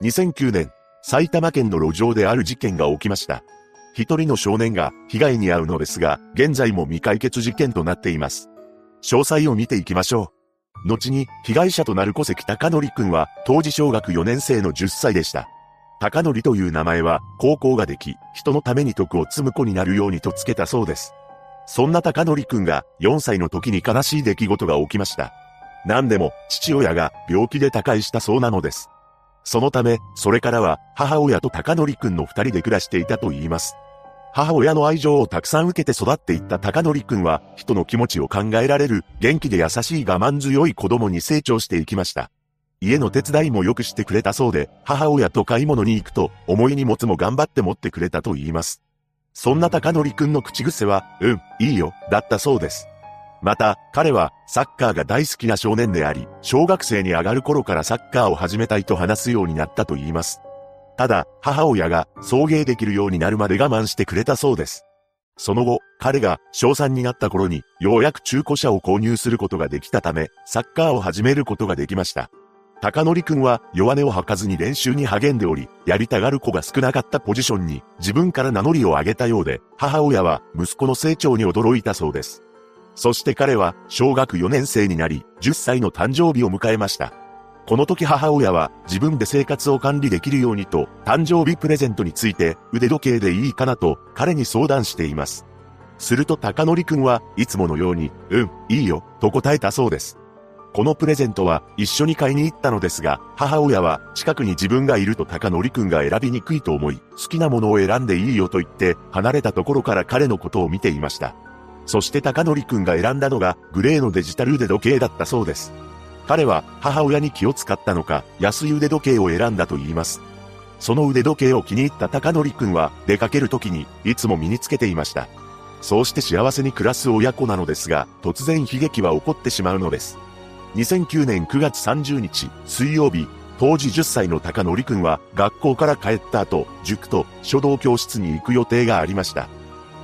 2009年、埼玉県の路上である事件が起きました。一人の少年が被害に遭うのですが、現在も未解決事件となっています。詳細を見ていきましょう。後に被害者となる小関隆則くんは当時小学4年生の10歳でした。高則という名前は高校ができ、人のために徳を積む子になるようにとつけたそうです。そんな高則くんが4歳の時に悲しい出来事が起きました。何でも父親が病気で他界したそうなのです。そのため、それからは母親と高則くんの二人で暮らしていたと言います。母親の愛情をたくさん受けて育っていった高則くんは、人の気持ちを考えられる、元気で優しい我慢強い子供に成長していきました。家の手伝いもよくしてくれたそうで、母親と買い物に行くと、重い荷物も頑張って持ってくれたと言います。そんな高則くんの口癖は、うん、いいよ、だったそうです。また、彼はサッカーが大好きな少年であり、小学生に上がる頃からサッカーを始めたいと話すようになったと言います。ただ、母親が送迎できるようになるまで我慢してくれたそうです。その後、彼が小3になった頃に、ようやく中古車を購入することができたため、サッカーを始めることができました。高則くんは弱音を吐かずに練習に励んでおり、やりたがる子が少なかったポジションに自分から名乗りを上げたようで、母親は息子の成長に驚いたそうです。そして彼は小学4年生になり、10歳の誕生日を迎えました。この時母親は自分で生活を管理できるようにと、誕生日プレゼントについて腕時計でいいかなと彼に相談しています。すると高則くんはいつものように、うん、いいよ、と答えたそうです。このプレゼントは一緒に買いに行ったのですが、母親は近くに自分がいると高則くんが選びにくいと思い、好きなものを選んでいいよと言って離れたところから彼のことを見ていました。そして高則くんが選んだのがグレーのデジタル腕時計だったそうです。彼は母親に気を使ったのか安い腕時計を選んだと言います。その腕時計を気に入った高則くんは出かける時にいつも身につけていました。そうして幸せに暮らす親子なのですが、突然悲劇は起こってしまうのです。2009年9月30日水曜日、当時10歳の高則くんは学校から帰った後、塾と書道教室に行く予定がありました。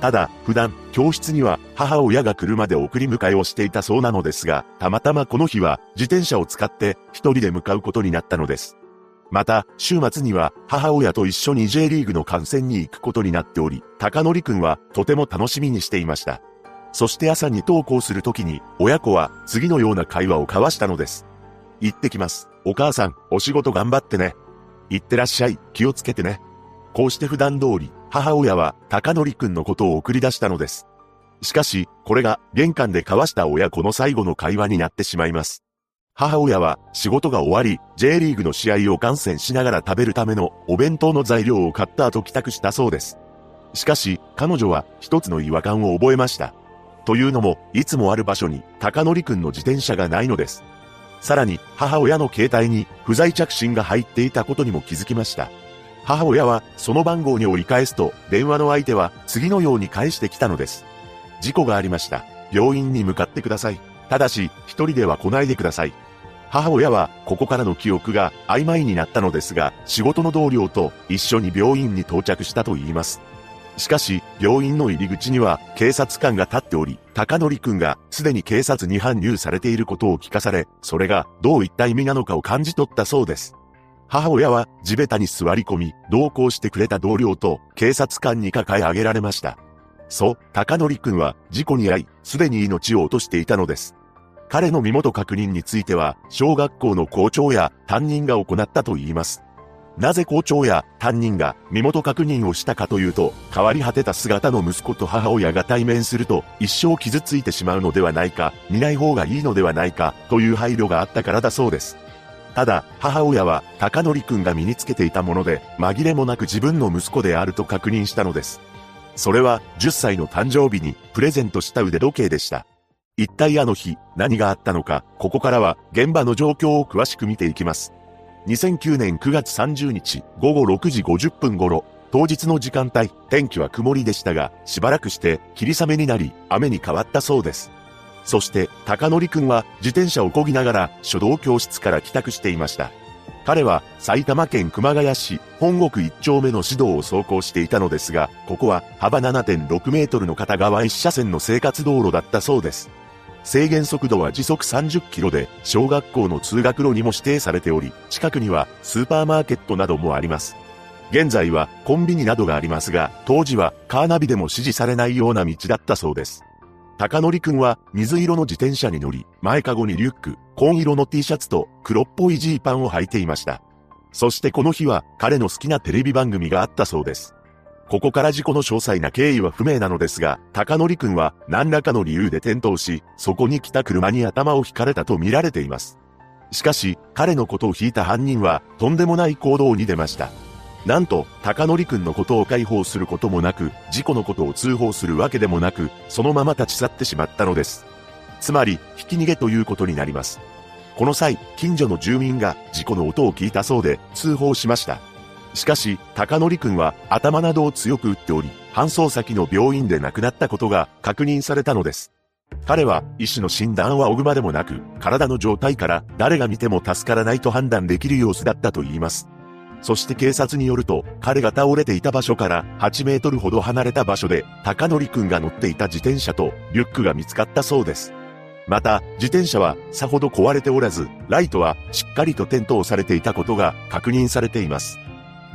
ただ、普段、教室には母親が車で送り迎えをしていたそうなのですが、たまたまこの日は自転車を使って一人で向かうことになったのです。また、週末には母親と一緒に J リーグの観戦に行くことになっており、高則くんはとても楽しみにしていました。そして朝に登校するときに、親子は次のような会話を交わしたのです。行ってきます。お母さん、お仕事頑張ってね。行ってらっしゃい、気をつけてね。こうして普段通り、母親は高則くんのことを送り出したのです。しかし、これが玄関で交わした親子の最後の会話になってしまいます。母親は仕事が終わり、J リーグの試合を観戦しながら食べるためのお弁当の材料を買った後帰宅したそうです。しかし、彼女は一つの違和感を覚えました。というのも、いつもある場所に、高則くんの自転車がないのです。さらに、母親の携帯に、不在着信が入っていたことにも気づきました。母親は、その番号に折り返すと、電話の相手は、次のように返してきたのです。事故がありました。病院に向かってください。ただし、一人では来ないでください。母親は、ここからの記憶が曖昧になったのですが、仕事の同僚と一緒に病院に到着したと言います。しかし、病院の入り口には警察官が立っており、高則くんがすでに警察に搬入されていることを聞かされ、それがどういった意味なのかを感じ取ったそうです。母親は地べたに座り込み、同行してくれた同僚と警察官に抱え上げられました。そう、高則くんは事故に遭い、すでに命を落としていたのです。彼の身元確認については、小学校の校長や担任が行ったと言います。なぜ校長や担任が身元確認をしたかというと、変わり果てた姿の息子と母親が対面すると一生傷ついてしまうのではないか、見ない方がいいのではないか、という配慮があったからだそうです。ただ、母親は高則くんが身につけていたもので、紛れもなく自分の息子であると確認したのです。それは10歳の誕生日にプレゼントした腕時計でした。一体あの日、何があったのか、ここからは現場の状況を詳しく見ていきます。2009年9月30日午後6時50分頃、当日の時間帯、天気は曇りでしたが、しばらくして霧雨になり、雨に変わったそうです。そして、高則くんは自転車を漕ぎながら書道教室から帰宅していました。彼は埼玉県熊谷市本国一丁目の指導を走行していたのですが、ここは幅7.6メートルの片側一車線の生活道路だったそうです。制限速度は時速30キロで、小学校の通学路にも指定されており、近くにはスーパーマーケットなどもあります。現在はコンビニなどがありますが、当時はカーナビでも指示されないような道だったそうです。高則くんは水色の自転車に乗り、前かごにリュック、紺色の T シャツと黒っぽいジーパンを履いていました。そしてこの日は彼の好きなテレビ番組があったそうです。ここから事故の詳細な経緯は不明なのですが、高則くんは何らかの理由で転倒し、そこに来た車に頭を引かれたと見られています。しかし、彼のことを引いた犯人は、とんでもない行動に出ました。なんと、高則くんのことを解放することもなく、事故のことを通報するわけでもなく、そのまま立ち去ってしまったのです。つまり、ひき逃げということになります。この際、近所の住民が事故の音を聞いたそうで、通報しました。しかし、高則くんは頭などを強く打っており、搬送先の病院で亡くなったことが確認されたのです。彼は医師の診断はおぐまでもなく、体の状態から誰が見ても助からないと判断できる様子だったと言います。そして警察によると、彼が倒れていた場所から8メートルほど離れた場所で、高則くんが乗っていた自転車とリュックが見つかったそうです。また、自転車はさほど壊れておらず、ライトはしっかりと点灯されていたことが確認されています。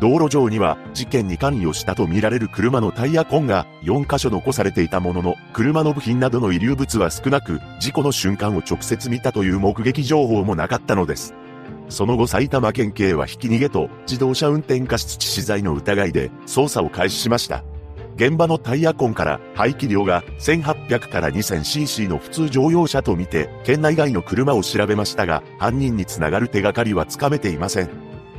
道路上には事件に関与したとみられる車のタイヤ痕が4箇所残されていたものの、車の部品などの遺留物は少なく、事故の瞬間を直接見たという目撃情報もなかったのです。その後埼玉県警はひき逃げと自動車運転過失致死罪の疑いで捜査を開始しました。現場のタイヤ痕から排気量が1800から 2000cc の普通乗用車とみて、県内外の車を調べましたが、犯人につながる手がかりはつかめていません。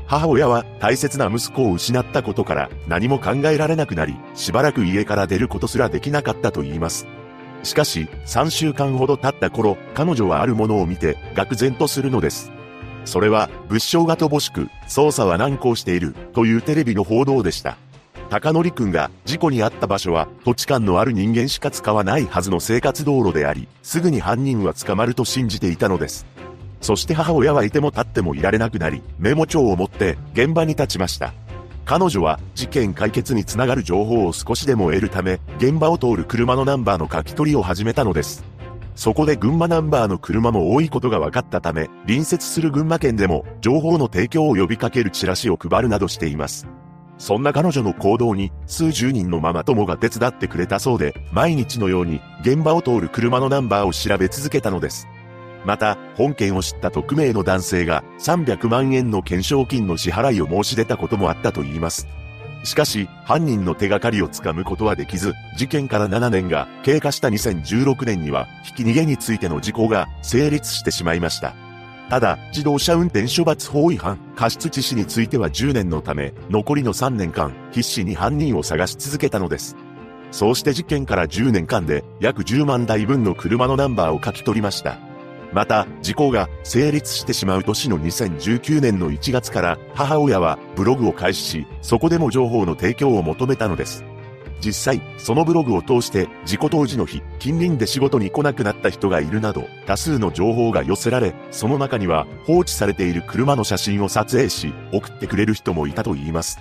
母親は大切な息子を失ったことから何も考えられなくなり、しばらく家から出ることすらできなかったと言います。しかし、3週間ほど経った頃、彼女はあるものを見て、愕然とするのです。それは、物証が乏しく、捜査は難航している、というテレビの報道でした。高則くんが事故に遭った場所は土地勘のある人間しか使わないはずの生活道路であり、すぐに犯人は捕まると信じていたのです。そして母親はいても立ってもいられなくなり、メモ帳を持って現場に立ちました。彼女は事件解決につながる情報を少しでも得るため、現場を通る車のナンバーの書き取りを始めたのです。そこで群馬ナンバーの車も多いことが分かったため、隣接する群馬県でも情報の提供を呼びかけるチラシを配るなどしています。そんな彼女の行動に数十人のママ友が手伝ってくれたそうで、毎日のように現場を通る車のナンバーを調べ続けたのです。また、本件を知った匿名の男性が300万円の懸賞金の支払いを申し出たこともあったといいます。しかし、犯人の手がかりをつかむことはできず、事件から7年が経過した2016年には、ひき逃げについての事故が成立してしまいました。ただ、自動車運転処罰法違反、過失致死については10年のため、残りの3年間、必死に犯人を探し続けたのです。そうして事件から10年間で、約10万台分の車のナンバーを書き取りました。また、事故が成立してしまう年の2019年の1月から母親はブログを開始し、そこでも情報の提供を求めたのです。実際、そのブログを通して事故当時の日、近隣で仕事に来なくなった人がいるなど、多数の情報が寄せられ、その中には放置されている車の写真を撮影し、送ってくれる人もいたと言います。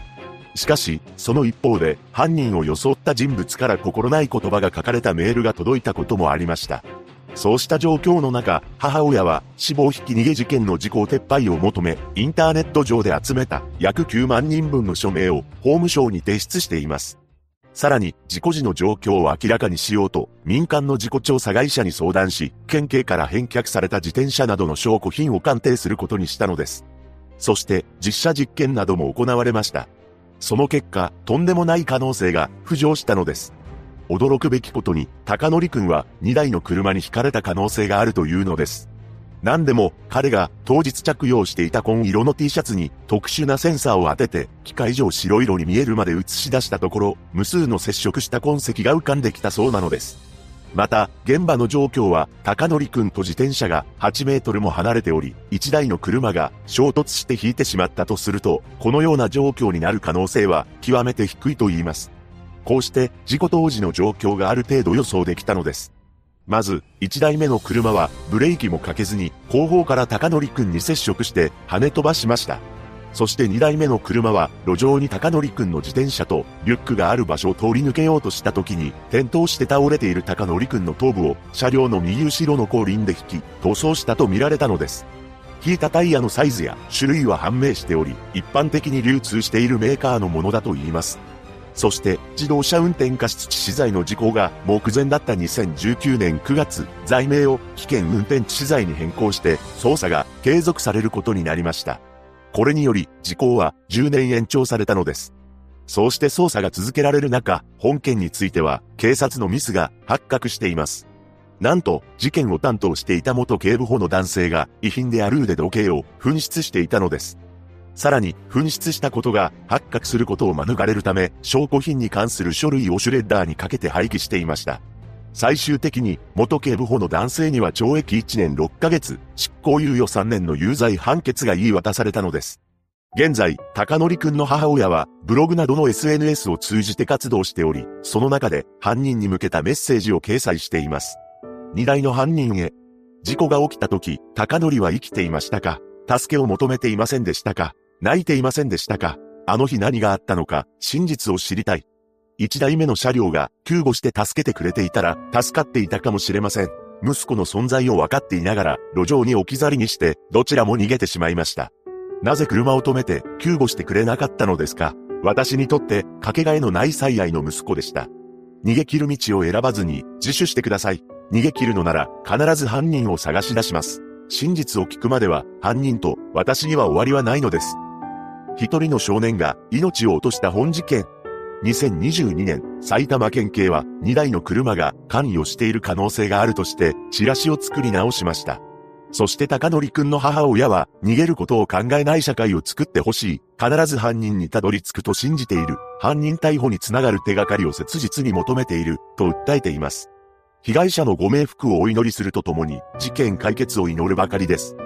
しかし、その一方で、犯人を装った人物から心ない言葉が書かれたメールが届いたこともありました。そうした状況の中、母親は死亡ひき逃げ事件の事故撤廃を求め、インターネット上で集めた約9万人分の署名を法務省に提出しています。さらに、事故時の状況を明らかにしようと、民間の事故調査会社に相談し、県警から返却された自転車などの証拠品を鑑定することにしたのです。そして、実写実験なども行われました。その結果、とんでもない可能性が浮上したのです。驚くべきことに、高則くんは2台の車に惹かれた可能性があるというのです。何でも、彼が当日着用していた紺色の T シャツに特殊なセンサーを当てて、機械上白色に見えるまで映し出したところ、無数の接触した痕跡が浮かんできたそうなのです。また、現場の状況は、高則くんと自転車が8メートルも離れており、1台の車が衝突して引いてしまったとすると、このような状況になる可能性は極めて低いと言います。こうして事故当時の状況がある程度予想できたのです。まず、1台目の車はブレーキもかけずに後方から高則くんに接触して跳ね飛ばしました。そして2台目の車は路上に高則くんの自転車とリュックがある場所を通り抜けようとした時に転倒して倒れている高則くんの頭部を車両の右後ろの後輪で引き逃走したと見られたのです。引いたタイヤのサイズや種類は判明しており、一般的に流通しているメーカーのものだと言います。そして、自動車運転過失致死罪の事項が目前だった2019年9月、罪名を危険運転致死罪に変更して、捜査が継続されることになりました。これにより、時効は10年延長されたのです。そうして捜査が続けられる中、本件については、警察のミスが発覚しています。なんと、事件を担当していた元警部補の男性が、遺品である腕時計を紛失していたのです。さらに、紛失したことが発覚することを免れるため、証拠品に関する書類をシュレッダーにかけて廃棄していました。最終的に、元警部補の男性には懲役1年6ヶ月、執行猶予3年の有罪判決が言い渡されたのです。現在、高則くんの母親は、ブログなどの SNS を通じて活動しており、その中で、犯人に向けたメッセージを掲載しています。荷台の犯人へ。事故が起きた時、高則は生きていましたか？助けを求めていませんでしたか？泣いていませんでしたか？あの日何があったのか、真実を知りたい。一台目の車両が救護して助けてくれていたら助かっていたかもしれません。息子の存在を分かっていながら路上に置き去りにしてどちらも逃げてしまいました。なぜ車を止めて救護してくれなかったのですか？私にとってかけがえのない最愛の息子でした。逃げ切る道を選ばずに自首してください。逃げ切るのなら必ず犯人を探し出します。真実を聞くまでは犯人と私には終わりはないのです。一人の少年が命を落とした本事件。2022年、埼玉県警は2台の車が関与している可能性があるとして、チラシを作り直しました。そして高則くんの母親は、逃げることを考えない社会を作ってほしい。必ず犯人にたどり着くと信じている。犯人逮捕につながる手がかりを切実に求めている。と訴えています。被害者のご冥福をお祈りするとともに、事件解決を祈るばかりです。